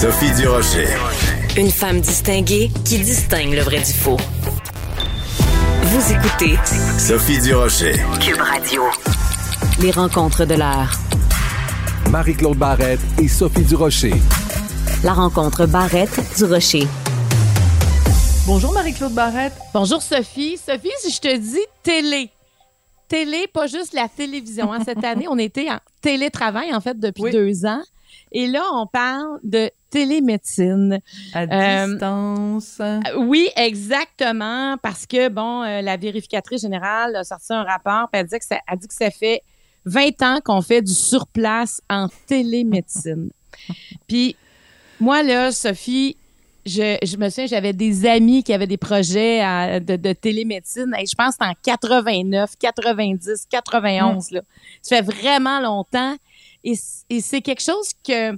Sophie Durocher. Une femme distinguée qui distingue le vrai du faux. Vous écoutez Sophie Durocher. Cube Radio. Les rencontres de l'heure. Marie-Claude Barrette et Sophie Durocher. La rencontre Barrette du Rocher. Bonjour Marie-Claude Barrette. Bonjour Sophie. Sophie, si je te dis télé, télé, pas juste la télévision. hein. Cette année, on était en télétravail, en fait, depuis Oui. deux ans. Et là, on parle de télémédecine. À Euh, distance. Oui, exactement, parce que, bon, euh, la vérificatrice générale a sorti un rapport, puis elle dit que ça, elle dit que ça fait 20 ans qu'on fait du surplace en télémédecine. puis, moi, là, Sophie, je, je me souviens, j'avais des amis qui avaient des projets à- de, de télémédecine. Et je pense que c'était en 89, 90, 91. Là. Ça fait vraiment longtemps. Et c'est quelque chose que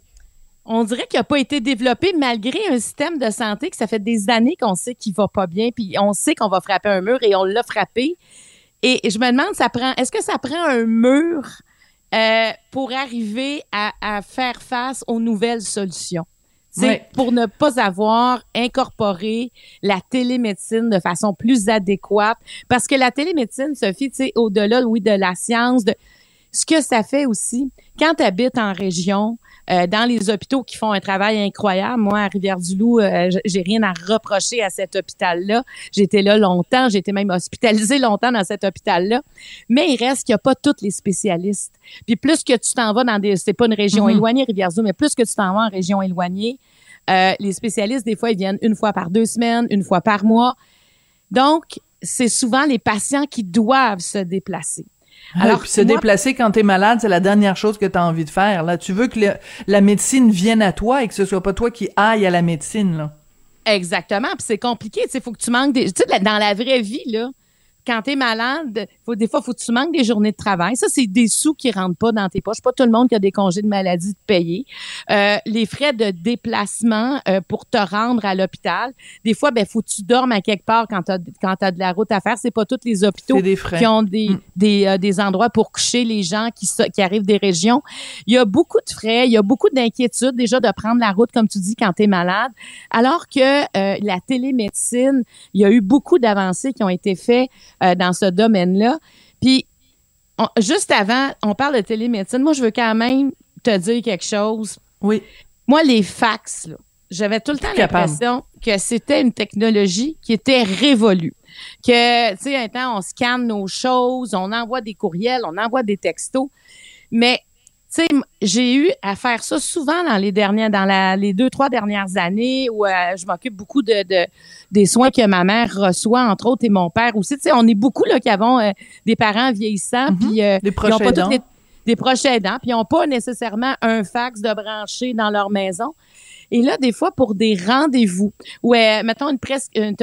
on dirait qu'il n'a pas été développé malgré un système de santé que ça fait des années qu'on sait qu'il va pas bien, puis on sait qu'on va frapper un mur et on l'a frappé. Et je me demande, ça prend, est-ce que ça prend un mur euh, pour arriver à, à faire face aux nouvelles solutions? C'est pour ne pas avoir incorporé la télémédecine de façon plus adéquate. Parce que la télémédecine, Sophie, tu au-delà, oui, de la science, de ce que ça fait aussi, quand tu habites en région, euh, dans les hôpitaux qui font un travail incroyable. Moi, à Rivière-du-Loup, euh, j'ai rien à reprocher à cet hôpital-là. J'étais là longtemps, j'ai été même hospitalisée longtemps dans cet hôpital-là. Mais il reste qu'il n'y a pas tous les spécialistes. Puis plus que tu t'en vas dans des... C'est pas une région Mhm. éloignée, Rivière-du-Loup, mais plus que tu t'en vas en région éloignée, euh, les spécialistes, des fois, ils viennent une fois par deux semaines, une fois par mois. Donc, c'est souvent les patients qui doivent se déplacer. Alors, Alors, puis se moi- déplacer quand t'es malade, c'est la dernière chose que t'as envie de faire. Là, tu veux que le- la médecine vienne à toi et que ce soit pas toi qui aille à la médecine. Là. Exactement. Puis c'est compliqué. Il faut que tu manques des. Tu sais, dans la vraie vie, là, quand tu es malade, faut, des fois, faut que tu manques des journées de travail. Ça, c'est des sous qui rentrent pas dans tes poches. Pas tout le monde qui a des congés de maladie de payer. Euh, les frais de déplacement euh, pour te rendre à l'hôpital. Des fois, ben, faut que tu dormes à quelque part quand tu as, de la route à faire. C'est pas tous les hôpitaux des qui ont des, Mm. des, euh, des endroits pour coucher les gens qui, qui arrivent des régions. Il y a beaucoup de frais, il y a beaucoup d'inquiétudes déjà de prendre la route, comme tu dis, quand tu es malade. Alors que la télémédecine, il y a eu beaucoup d'avancées qui ont été faites dans ce domaine-là. Puis, on- juste avant, on parle de télémédecine. Moi, je veux quand même te dire quelque chose. Oui. Moi, les fax, j'avais tout le temps l'impression que c'était une technologie qui était révolue. Que, tu sais, un temps, on scanne nos choses, on envoie des courriels, on envoie des textos. Mais, tu sais, j'ai eu à faire ça souvent dans les dernières, dans la, les deux, trois dernières années où euh, je m'occupe beaucoup de, de- des soins que ma mère reçoit, entre autres, et mon père aussi. Tu sais, on est beaucoup, là, qui avons euh, des parents vieillissants, Mhm. puis euh, Des ils proches ont pas aidants. les- des proches aidants, puis ils n'ont pas nécessairement un fax de brancher dans leur maison. Et là, des fois, pour des rendez-vous, ou euh, mettons une, pres- une,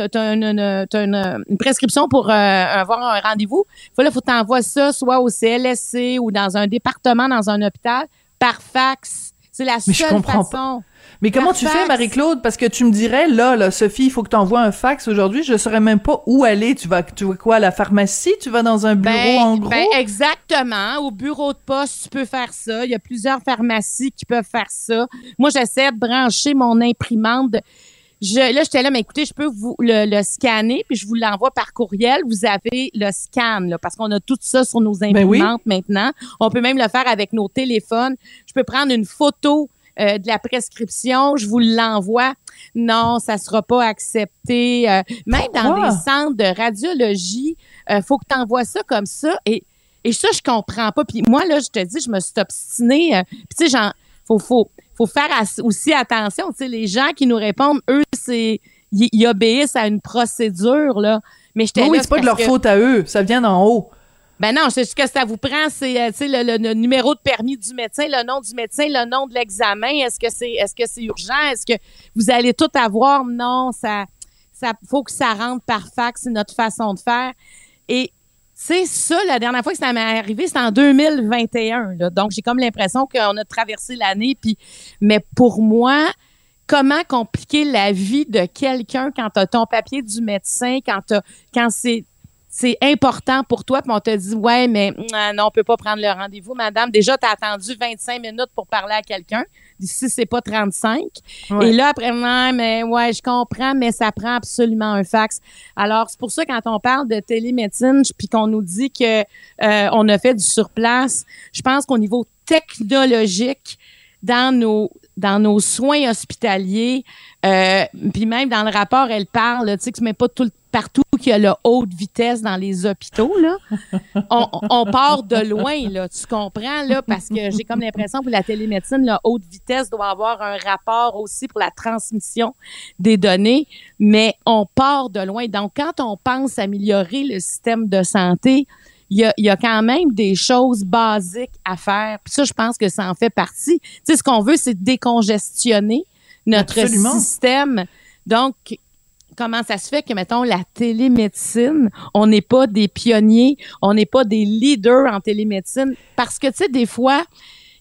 une- une- une prescription pour euh, avoir un rendez-vous, faut là, faut t'envoyer ça soit au CLSC ou dans un département, dans un hôpital, par fax. C'est la Mais seule façon. Mais comment Par tu fais. Marie-Claude? Parce que tu me dirais, là, là, Sophie, il faut que tu envoies un fax aujourd'hui. Je saurais même pas où aller. Tu vas, tu vas quoi, à la pharmacie? Tu vas dans un bureau, Ben, en gros? ben, exactement. Au bureau de poste, tu peux faire ça. Il y a plusieurs pharmacies qui peuvent faire ça. Moi, j'essaie de brancher mon imprimante. de- Je, là, j'étais là, mais écoutez, je peux vous le, le scanner, puis je vous l'envoie par courriel. Vous avez le scan, là, parce qu'on a tout ça sur nos Ben oui. imprimantes maintenant. On peut même le faire avec nos téléphones. Je peux prendre une photo euh, de la prescription, je vous l'envoie. Non, ça sera pas accepté. Euh, même dans des centres de radiologie, euh, faut que tu envoies ça comme ça. Et, et ça, je comprends pas. Puis moi, là, je te dis, je me suis obstinée. euh, Puis tu sais, genre, faut, faut, faut faire aussi attention. Tu sais, les gens qui nous répondent, eux, c'est ils obéissent à une procédure, là. Mais j'étais Oui, c'est pas de leur que- faute à eux. Ça vient d'en haut. Ben non, c'est ce que ça vous prend, c'est euh, le, numéro de permis du médecin, le nom du médecin, le nom de l'examen. Est-ce que c'est est-ce que c'est urgent? Est-ce que vous allez tout avoir? Non, ça ça faut que ça rentre par fax, c'est notre façon de faire. Et c'est ça, la dernière fois que ça m'est arrivé, c'était en 2021. là. Donc, j'ai comme l'impression qu'on a traversé l'année. Puis, mais pour moi, comment compliquer la vie de quelqu'un quand tu as ton papier du médecin, quand, t'as- quand c'est c'est important pour toi, puis on te dit, ouais, mais euh, non, on peut pas prendre le rendez-vous, madame. Déjà, tu as attendu 25 minutes pour parler à quelqu'un. Si c'est pas 35. Et là, après, non, mais ouais, je comprends, mais ça prend absolument un fax. Alors, c'est pour ça, quand on parle de télémédecine, puis qu'on nous dit que euh, on a fait du surplace, je pense qu'au niveau technologique, dans nos dans nos soins hospitaliers, euh, puis même dans le rapport, elle parle, tu sais, que tu mets pas tout partout qu'il y a la haute vitesse dans les hôpitaux, là. On, on, part de loin, là. Tu comprends, là, parce que j'ai comme l'impression que la télémédecine, la haute vitesse doit avoir un rapport aussi pour la transmission des données, mais on part de loin. Donc, quand on pense améliorer le système de santé, il y a, y a, quand même des choses basiques à faire. Puis ça, je pense que ça en fait partie. Tu sais, ce qu'on veut, c'est décongestionner notre système. Donc, comment ça se fait que, mettons, la télémédecine, on n'est pas des pionniers, on n'est pas des leaders en télémédecine? Parce que, tu sais, des fois,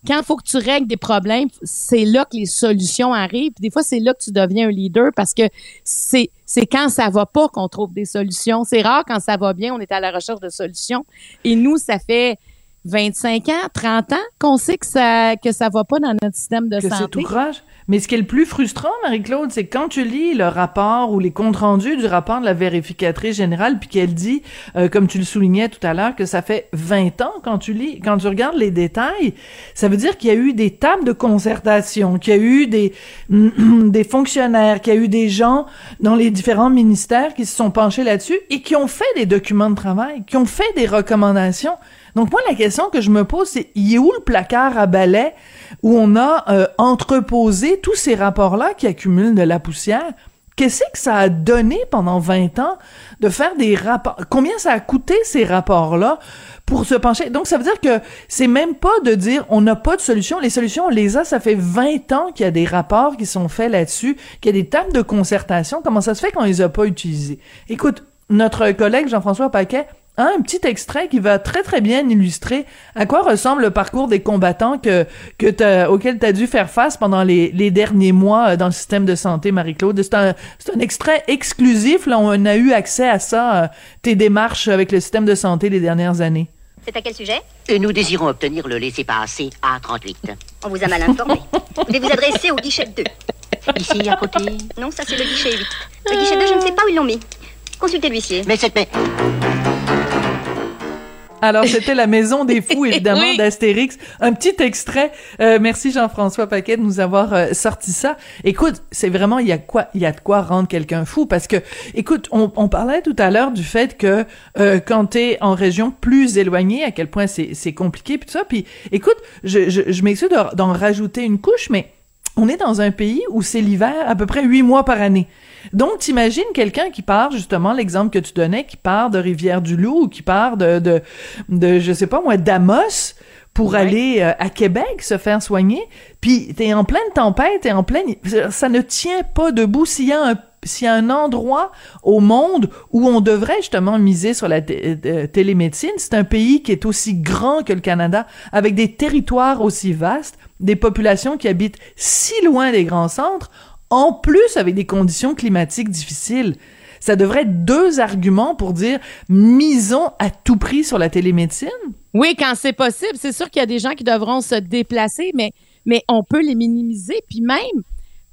quand il faut que tu règles des problèmes, c'est là que les solutions arrivent. des fois, c'est là que tu deviens un leader parce que c'est c'est quand ça va pas qu'on trouve des solutions. C'est rare quand ça va bien, on est à la recherche de solutions. Et nous, ça fait 25 ans, 30 ans qu'on sait que ça que ça va pas dans notre système de que santé. C'est tout croche. Mais ce qui est le plus frustrant, Marie-Claude, c'est quand tu lis le rapport ou les comptes rendus du rapport de la vérificatrice générale, puis qu'elle dit, euh, comme tu le soulignais tout à l'heure, que ça fait 20 ans quand tu lis, quand tu regardes les détails, ça veut dire qu'il y a eu des tables de concertation, qu'il y a eu des des fonctionnaires, qu'il y a eu des gens dans les différents ministères qui se sont penchés là-dessus et qui ont fait des documents de travail, qui ont fait des recommandations. Donc moi, la question que je me pose, c'est, il est où le placard à balai où on a euh, entreposé tous ces rapports-là qui accumulent de la poussière? Qu'est-ce que ça a donné pendant 20 ans de faire des rapports? Combien ça a coûté ces rapports-là pour se pencher? Donc, ça veut dire que c'est même pas de dire on n'a pas de solution. Les solutions, on les a. Ça fait 20 ans qu'il y a des rapports qui sont faits là-dessus, qu'il y a des tables de concertation. Comment ça se fait qu'on les a pas utilisés? Écoute, notre collègue Jean-François Paquet un petit extrait qui va très très bien illustrer à quoi ressemble le parcours des combattants que que auquel tu as dû faire face pendant les, les derniers mois euh, dans le système de santé, Marie-Claude. C'est un, c'est un extrait exclusif, là, on a eu accès à ça, euh, tes démarches avec le système de santé les dernières années. C'est à quel sujet? Et Nous désirons obtenir le laissez-passer A38. On vous a mal informé. vous devez vous adresser au guichet 2. Ici, à côté Non, ça c'est le guichet 8. Le guichet 2, je ne sais pas où ils l'ont mis. Consultez l'huissier. Mais cette... Mais... Alors, c'était la maison des fous, évidemment, d'Astérix. Un petit extrait. Euh, merci Jean-François Paquet de nous avoir euh, sorti ça. Écoute, c'est vraiment, il y a quoi, il y a de quoi rendre quelqu'un fou parce que, écoute, on, on parlait tout à l'heure du fait que euh, quand t'es en région plus éloignée, à quel point c'est, c'est compliqué puis tout ça. Puis, écoute, je, je, je m'excuse d'en rajouter une couche, mais on est dans un pays où c'est l'hiver à peu près huit mois par année. Donc, t'imagines quelqu'un qui part, justement, l'exemple que tu donnais, qui part de Rivière-du-Loup ou qui part de, de, de, je sais pas moi, d'Amos pour aller euh, à Québec se faire soigner, puis t'es en pleine tempête, t'es en pleine... Ça ne tient pas debout. S'il y a un s'il y a un endroit au monde où on devrait justement miser sur la euh, télémédecine, c'est un pays qui est aussi grand que le Canada, avec des territoires aussi vastes, des populations qui habitent si loin des grands centres, en plus avec des conditions climatiques difficiles. Ça devrait être deux arguments pour dire misons à tout prix sur la télémédecine. Oui, quand c'est possible. C'est sûr qu'il y a des gens qui devront se déplacer, mais, mais on peut les minimiser. Puis même,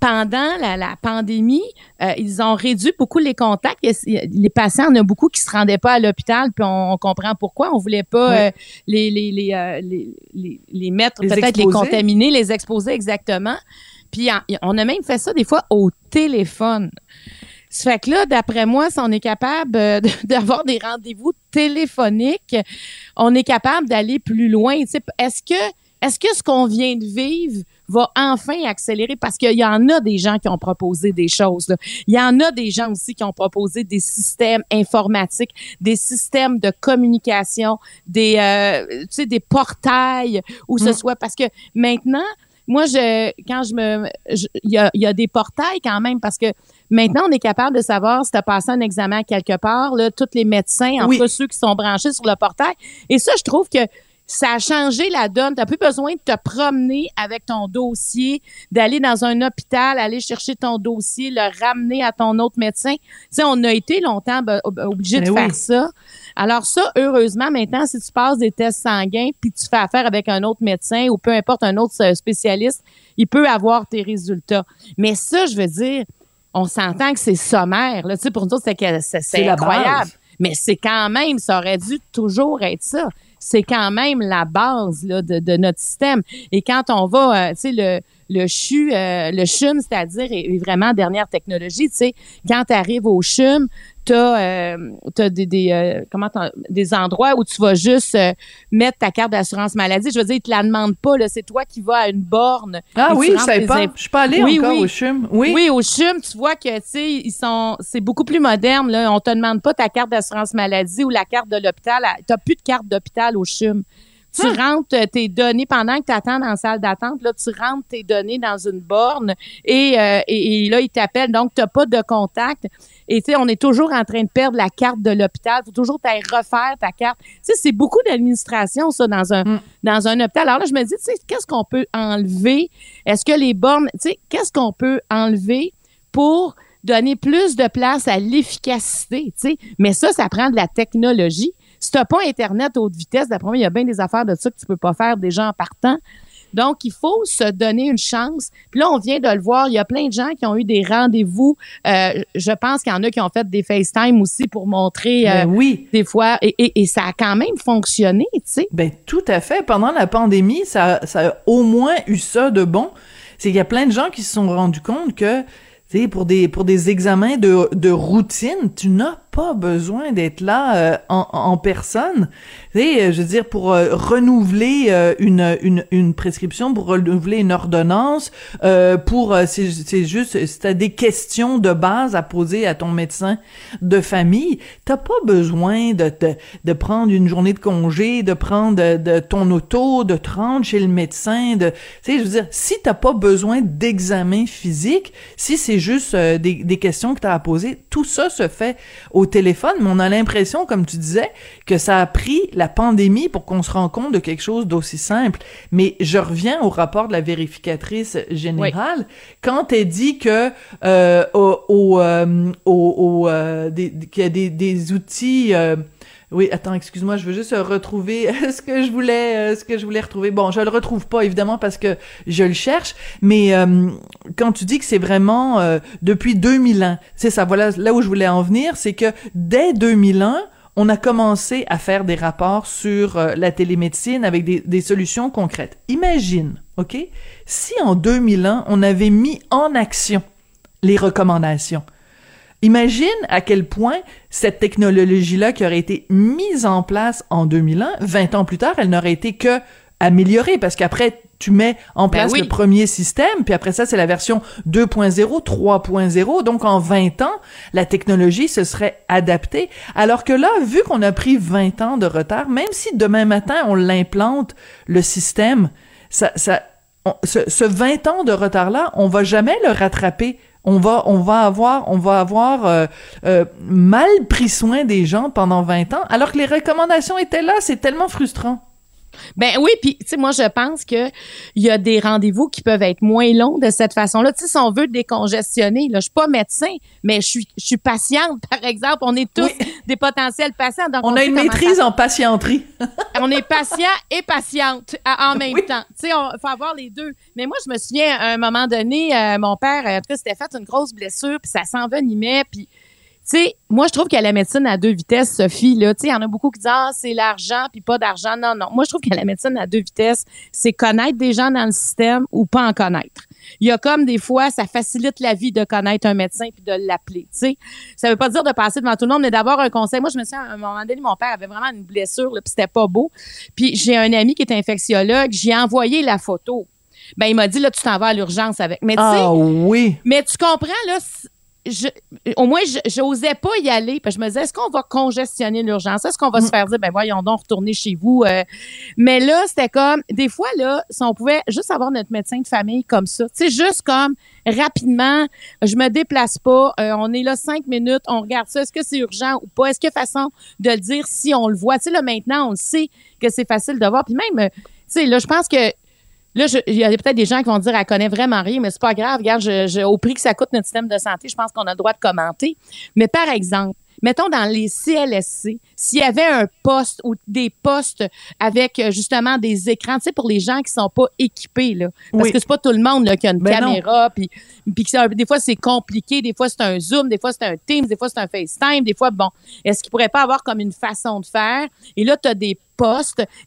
pendant la, pandémie, euh, ils ont réduit beaucoup les contacts. Les patients, il y en a beaucoup qui se rendaient pas à l'hôpital, puis on, comprend pourquoi. On voulait pas euh, les, les, les, euh, les, les, mettre, peut-être les contaminer, les exposer exactement. Puis on a même fait ça des fois au téléphone. Ça fait que là, d'après moi, si on est capable euh, d'avoir des rendez-vous téléphoniques, on est capable d'aller plus loin. Est-ce que est-ce que ce qu'on vient de vivre va enfin accélérer? Parce qu'il y en a des gens qui ont proposé des choses. Il y en a des gens aussi qui ont proposé des systèmes informatiques, des systèmes de communication, des euh, tu sais des portails où ce mm. soit parce que maintenant moi, je, quand je me, il y a, y a, des portails quand même parce que maintenant, on est capable de savoir si tu as passé un examen quelque part, là, tous les médecins, en tout ceux qui sont branchés sur le portail. Et ça, je trouve que ça a changé la donne. Tu plus besoin de te promener avec ton dossier, d'aller dans un hôpital, aller chercher ton dossier, le ramener à ton autre médecin. Tu sais, on a été longtemps ben, obligé de faire ça. Alors ça, heureusement, maintenant, si tu passes des tests sanguins, puis tu fais affaire avec un autre médecin ou peu importe un autre euh, spécialiste, il peut avoir tes résultats. Mais ça, je veux dire, on s'entend que c'est sommaire. Là. Tu sais, pour nous autres, c'est, que- c'est, incroyable. Mais c'est quand même, ça aurait dû toujours être ça. C'est quand même la base là, de, de notre système. Et quand on va, euh, tu sais, le, le CHU, euh, le CHUM, c'est-à-dire, est, vraiment dernière technologie. Tu sais, quand tu arrives au CHUM, tu as, des, des, euh, comment des endroits où tu vas juste euh, mettre ta carte d'assurance maladie. Je veux dire, ils te la demandent pas. C'est toi qui vas à une borne. Ah oui, je savais pas. Je suis pas allée Oui, encore oui. au CHUM. Oui. oui, au CHUM, tu vois que tu sais, ils sont c'est beaucoup plus moderne là, on te demande pas ta carte d'assurance maladie ou la carte de l'hôpital, tu plus de carte d'hôpital au CHUM. Tu Hum. rentres euh, tes données pendant que tu attends dans la salle d'attente, là tu rentres tes données dans une borne et, euh, et, et là ils t'appellent donc tu pas de contact et tu sais on est toujours en train de perdre la carte de l'hôpital, faut toujours t'ailles refaire ta carte. Tu sais c'est beaucoup d'administration ça dans un Hum. dans un hôpital. Alors là je me dis tu sais qu'est-ce qu'on peut enlever? Est-ce que les bornes, tu sais qu'est-ce qu'on peut enlever pour donner plus de place à l'efficacité, tu sais? Mais ça, ça prend de la technologie. Si t'as pas Internet haute vitesse, d'après moi, il y a bien des affaires de ça que tu peux pas faire déjà en partant. Donc, il faut se donner une chance. Puis là, on vient de le voir, il y a plein de gens qui ont eu des rendez-vous. Euh, je pense qu'il y en a qui ont fait des FaceTime aussi pour montrer euh, Ben oui. des fois. Et, et- et ça a quand même fonctionné, tu sais. Ben tout à fait. Pendant la pandémie, ça, ça a au moins eu ça de bon. C'est qu'il y a plein de gens qui se sont rendus compte que, tu sais, pour des pour des examens de, de routine, tu n'as pas besoin d'être là euh, en, en personne. Sais, euh, je veux dire, pour euh, renouveler une, une, une prescription, pour renouveler une ordonnance, pour c'est c'est juste, si t'as des questions de base à poser à ton médecin de famille, t'as pas besoin de, de, de prendre une journée de congé, de prendre de, ton auto, de te rendre chez le médecin, de, tu sais, je veux dire, si t'as pas besoin d'examen physique, si c'est juste des, des questions que t'as à poser, tout ça se fait au téléphone, mais on a l'impression, comme tu disais, que ça a pris la pandémie pour qu'on se rende compte de quelque chose d'aussi simple. Mais je reviens au rapport de la vérificatrice générale. Quand elle dit que euh, au, au, euh, au- au, euh, des- qu'il y a des, des outils oui, attends, excuse-moi, je veux juste euh, retrouver ce que je voulais, euh, ce que je voulais retrouver. Bon, je le retrouve pas évidemment parce que je le cherche, mais euh, quand tu dis que c'est vraiment euh, depuis 2001, c'est ça. Voilà, là où je voulais en venir, c'est que dès 2001, on a commencé à faire des rapports sur euh, la télémédecine avec des solutions concrètes. Imagine, ok, si en 2001 on avait mis en action les recommandations. Imagine à quel point cette technologie-là qui aurait été mise en place en 2001, 20 ans plus tard, elle n'aurait été que améliorée parce qu'après tu mets en Ben place oui. le premier système, puis après ça c'est la version 2.0, 3.0. Donc en 20 ans, la technologie se serait adaptée. Alors que là, vu qu'on a pris 20 ans de retard, même si demain matin on l'implante le système, ça, ça, on- ce, ce 20 ans de retard-là, on va jamais le rattraper. On va, on va avoir, on va avoir euh, euh, mal pris soin des gens pendant 20 ans, alors que les recommandations étaient là. C'est tellement frustrant. Ben oui, puis tu sais, moi je pense que il y a des rendez-vous qui peuvent être moins longs de cette façon-là. Tu sais, si on veut décongestionner, là, je suis pas médecin, mais je suis, je suis patiente, par exemple. On est tous Oui. des potentiels patients. Donc On a une maîtrise ça- en patienterie. on est patient et patiente à- en même Oui. temps. Tu sais, on faut avoir les deux. Mais moi, je me souviens, à un moment donné, euh, mon père, euh, s'était fait une grosse blessure, puis ça s'envenimait, puis tu sais, moi, je trouve que la médecine à deux vitesses, Sophie, là, tu sais, il y en a beaucoup qui disent, ah, c'est l'argent, puis pas d'argent. Non, non. Moi, je trouve que la médecine à deux vitesses, c'est connaître des gens dans le système ou pas en connaître. Il y a comme des fois, ça facilite la vie de connaître un médecin puis de l'appeler, tu sais. Ça veut pas dire de passer devant tout le monde, mais d'avoir un conseil. Moi, je me souviens, à un moment donné, mon père avait vraiment une blessure, là, puis c'était pas beau. Puis j'ai un ami qui est infectiologue, j'ai envoyé la photo. Ben, il m'a dit, là, tu t'en vas à l'urgence avec. Mais tu sais, Ah oui. mais tu comprends, là, je, au moins, je j'osais pas y aller. Parce que je me disais, est-ce qu'on va congestionner l'urgence? Est-ce qu'on va se faire dire, ben voyons donc, retourner chez vous? euh? mais là, c'était comme, des fois, là, si on pouvait juste avoir notre médecin de famille comme ça, tu sais, juste comme, rapidement, je me déplace pas, euh, on est là cinq minutes, on regarde ça, est-ce que c'est urgent ou pas? Est-ce qu'il y a façon de le dire si on le voit? Tu sais, là, maintenant, on le sait que c'est facile de voir. Puis même, euh, tu sais, là, je pense que Là, il y a peut-être des gens qui vont dire elle connaît vraiment rien, mais c'est pas grave. Regarde, je, je- au prix que ça coûte notre système de santé, je pense qu'on a le droit de commenter. Mais par exemple, mettons dans les CLSC, s'il y avait un poste ou des postes avec euh, justement des écrans, tu sais, pour les gens qui sont pas équipés, là. Parce Oui. que c'est pas tout le monde là, qui a une Ben caméra, puis, des fois c'est compliqué, des fois c'est un Zoom, des fois c'est un Teams, des fois c'est un FaceTime, des fois, bon, est-ce qu'il pourrait pas avoir comme une façon de faire? Et là, tu as des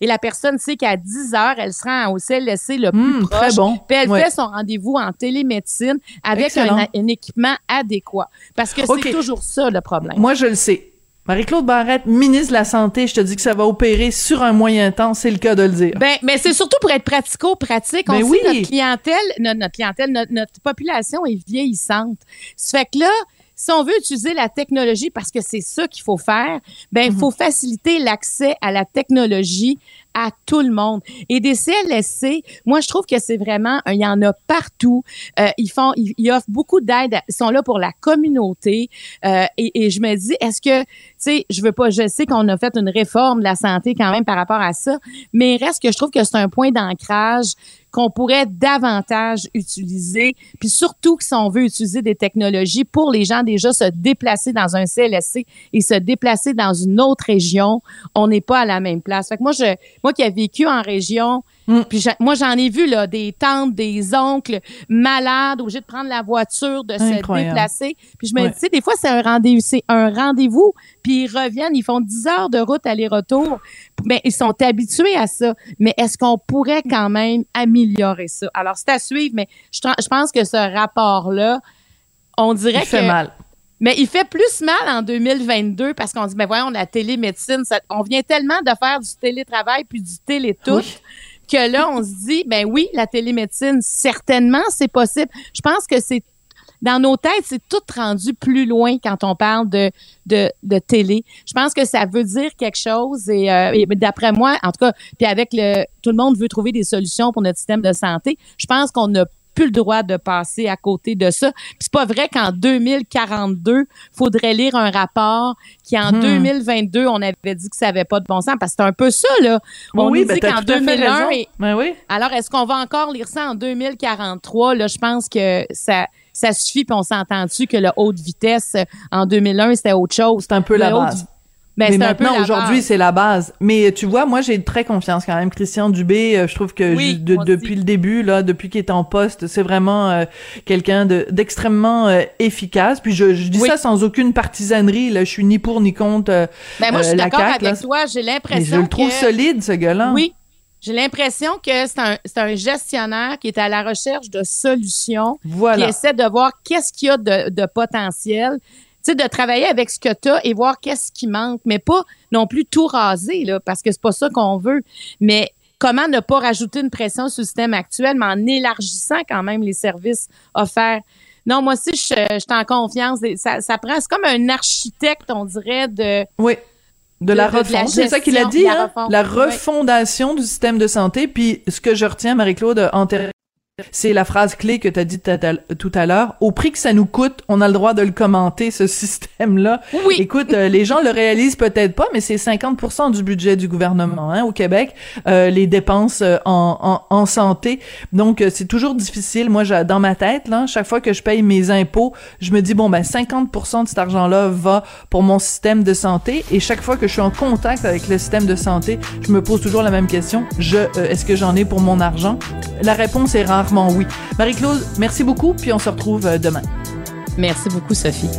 et la personne sait qu'à 10 heures, elle se rend au CLSC le plus Hum, proche. très bon. Puis elle Ouais. fait son rendez-vous en télémédecine avec un, un équipement adéquat. Parce que c'est toujours ça le problème. Moi, je le sais. Marie-Claude Barrette, ministre de la Santé, je te dis que ça va opérer sur un moyen temps, c'est le cas de le dire. Ben, mais c'est surtout pour être pratico-pratique. On Ben sait oui. notre clientèle, notre, notre clientèle, notre, notre population est vieillissante. Ça fait que là, si on veut utiliser la technologie, parce que c'est ça qu'il faut faire, ben, il faut faciliter l'accès à la technologie à tout le monde. Et des CLSC, moi, je trouve que c'est vraiment, il y en a partout. Euh, ils font, ils, offrent beaucoup d'aide. Ils sont là pour la communauté. Euh, et, et je me dis, est-ce que, tu sais, je veux pas, je sais qu'on a fait une réforme de la santé quand même par rapport à ça, mais reste que je trouve que c'est un point d'ancrage qu'on pourrait davantage utiliser, puis surtout que si on veut utiliser des technologies pour les gens déjà se déplacer dans un CLSC et se déplacer dans une autre région, on n'est pas à la même place. Fait que moi, je, moi qui ai vécu en région, Mm. puis moi j'en ai vu là des tantes, des oncles malades, obligés de prendre la voiture, de se déplacer. Puis je me Ouais. dis, des fois c'est un rendez-vous, c'est un rendez-vous, puis ils reviennent, ils font 10 heures de route aller-retour. Mais ils sont habitués à ça. Mais est-ce qu'on pourrait quand même améliorer ça? Alors c'est à suivre, mais je, je pense que ce rapport-là, on dirait que mal. Mais il fait plus mal en 2022 parce qu'on dit, ben voyons, la télémédecine, ça- on vient tellement de faire du télétravail puis du télétout Oui. que là, on se dit, ben oui, la télémédecine, certainement, c'est possible. Je pense que c'est dans nos têtes, c'est tout rendu plus loin quand on parle de, de, de télé. Je pense que ça veut dire quelque chose et, euh, et d'après moi, en tout cas, puis avec le, tout le monde veut trouver des solutions pour notre système de santé. Je pense qu'on n'a plus le droit de passer à côté de ça. Puis c'est pas vrai qu'en 2042, faudrait lire un rapport qui en Hmm. 2022, on avait dit que ça avait pas de bon sens parce que c'est un peu ça là. On oui, nous ben, dit qu'en tout à fait 2001 raison. et- Ben oui. alors, est-ce qu'on va encore lire ça en 2043? Là, je pense que ça, ça suffit, puis on s'entend-tu que le haute vitesse euh, en 2001, c'était autre chose. C'est un peu la haute- base. Ben, mais maintenant, aujourd'hui, c'est la base. Mais tu vois, moi, j'ai très confiance quand même. Christian Dubé, euh, je trouve que Oui, de- depuis le début, là, depuis qu'il est en poste, c'est vraiment euh, quelqu'un de d'extrêmement euh, efficace. Puis je, je dis Oui. ça sans aucune partisanerie. Là, je suis ni pour ni contre. euh, Ben, moi, je euh, suis d'accord avec là. toi. J'ai Mais l'impression je le trouve que... solide, ce gars-là. Oui. J'ai l'impression que c'est un, gestionnaire qui est à la recherche de solutions, Voilà. qui essaie de voir qu'est-ce qu'il y a de, de potentiel. Tu sais, de travailler avec ce que tu as et voir qu'est-ce qui manque, mais pas non plus tout raser, là, parce que c'est pas ça qu'on veut. Mais comment ne pas rajouter une pression sur le système actuel, mais en élargissant quand même les services offerts? Non, moi aussi, je, je suis en confiance. Ça, ça prend, c'est comme un architecte, on dirait, de, Oui. De, la de- de la refonte. C'est ça qu'il a dit, la hein? refonte, La oui. refondation du système de santé. Puis ce que je retiens, Marie-Claude, en ter- c'est la phrase clé que tu as dit tout à- l'heure. Au prix que ça nous coûte, on a le droit de le commenter, ce système-là. Oui. Écoute, euh, les gens le réalisent peut-être pas, mais c'est 50% du budget du gouvernement hein, au Québec, euh, les dépenses euh, en, en, en santé. Donc, euh, c'est toujours difficile. Moi, dans ma tête, là, chaque fois que je paye mes impôts, je me dis, bon, ben 50% de cet argent-là va pour mon système de santé. Et chaque fois que je suis en contact avec le système de santé, je me pose toujours la même question. Je, est-ce que j'en ai pour mon argent? La réponse est oui. Marie-Claude, merci beaucoup, puis on se retrouve euh, demain. Merci beaucoup, Sophie.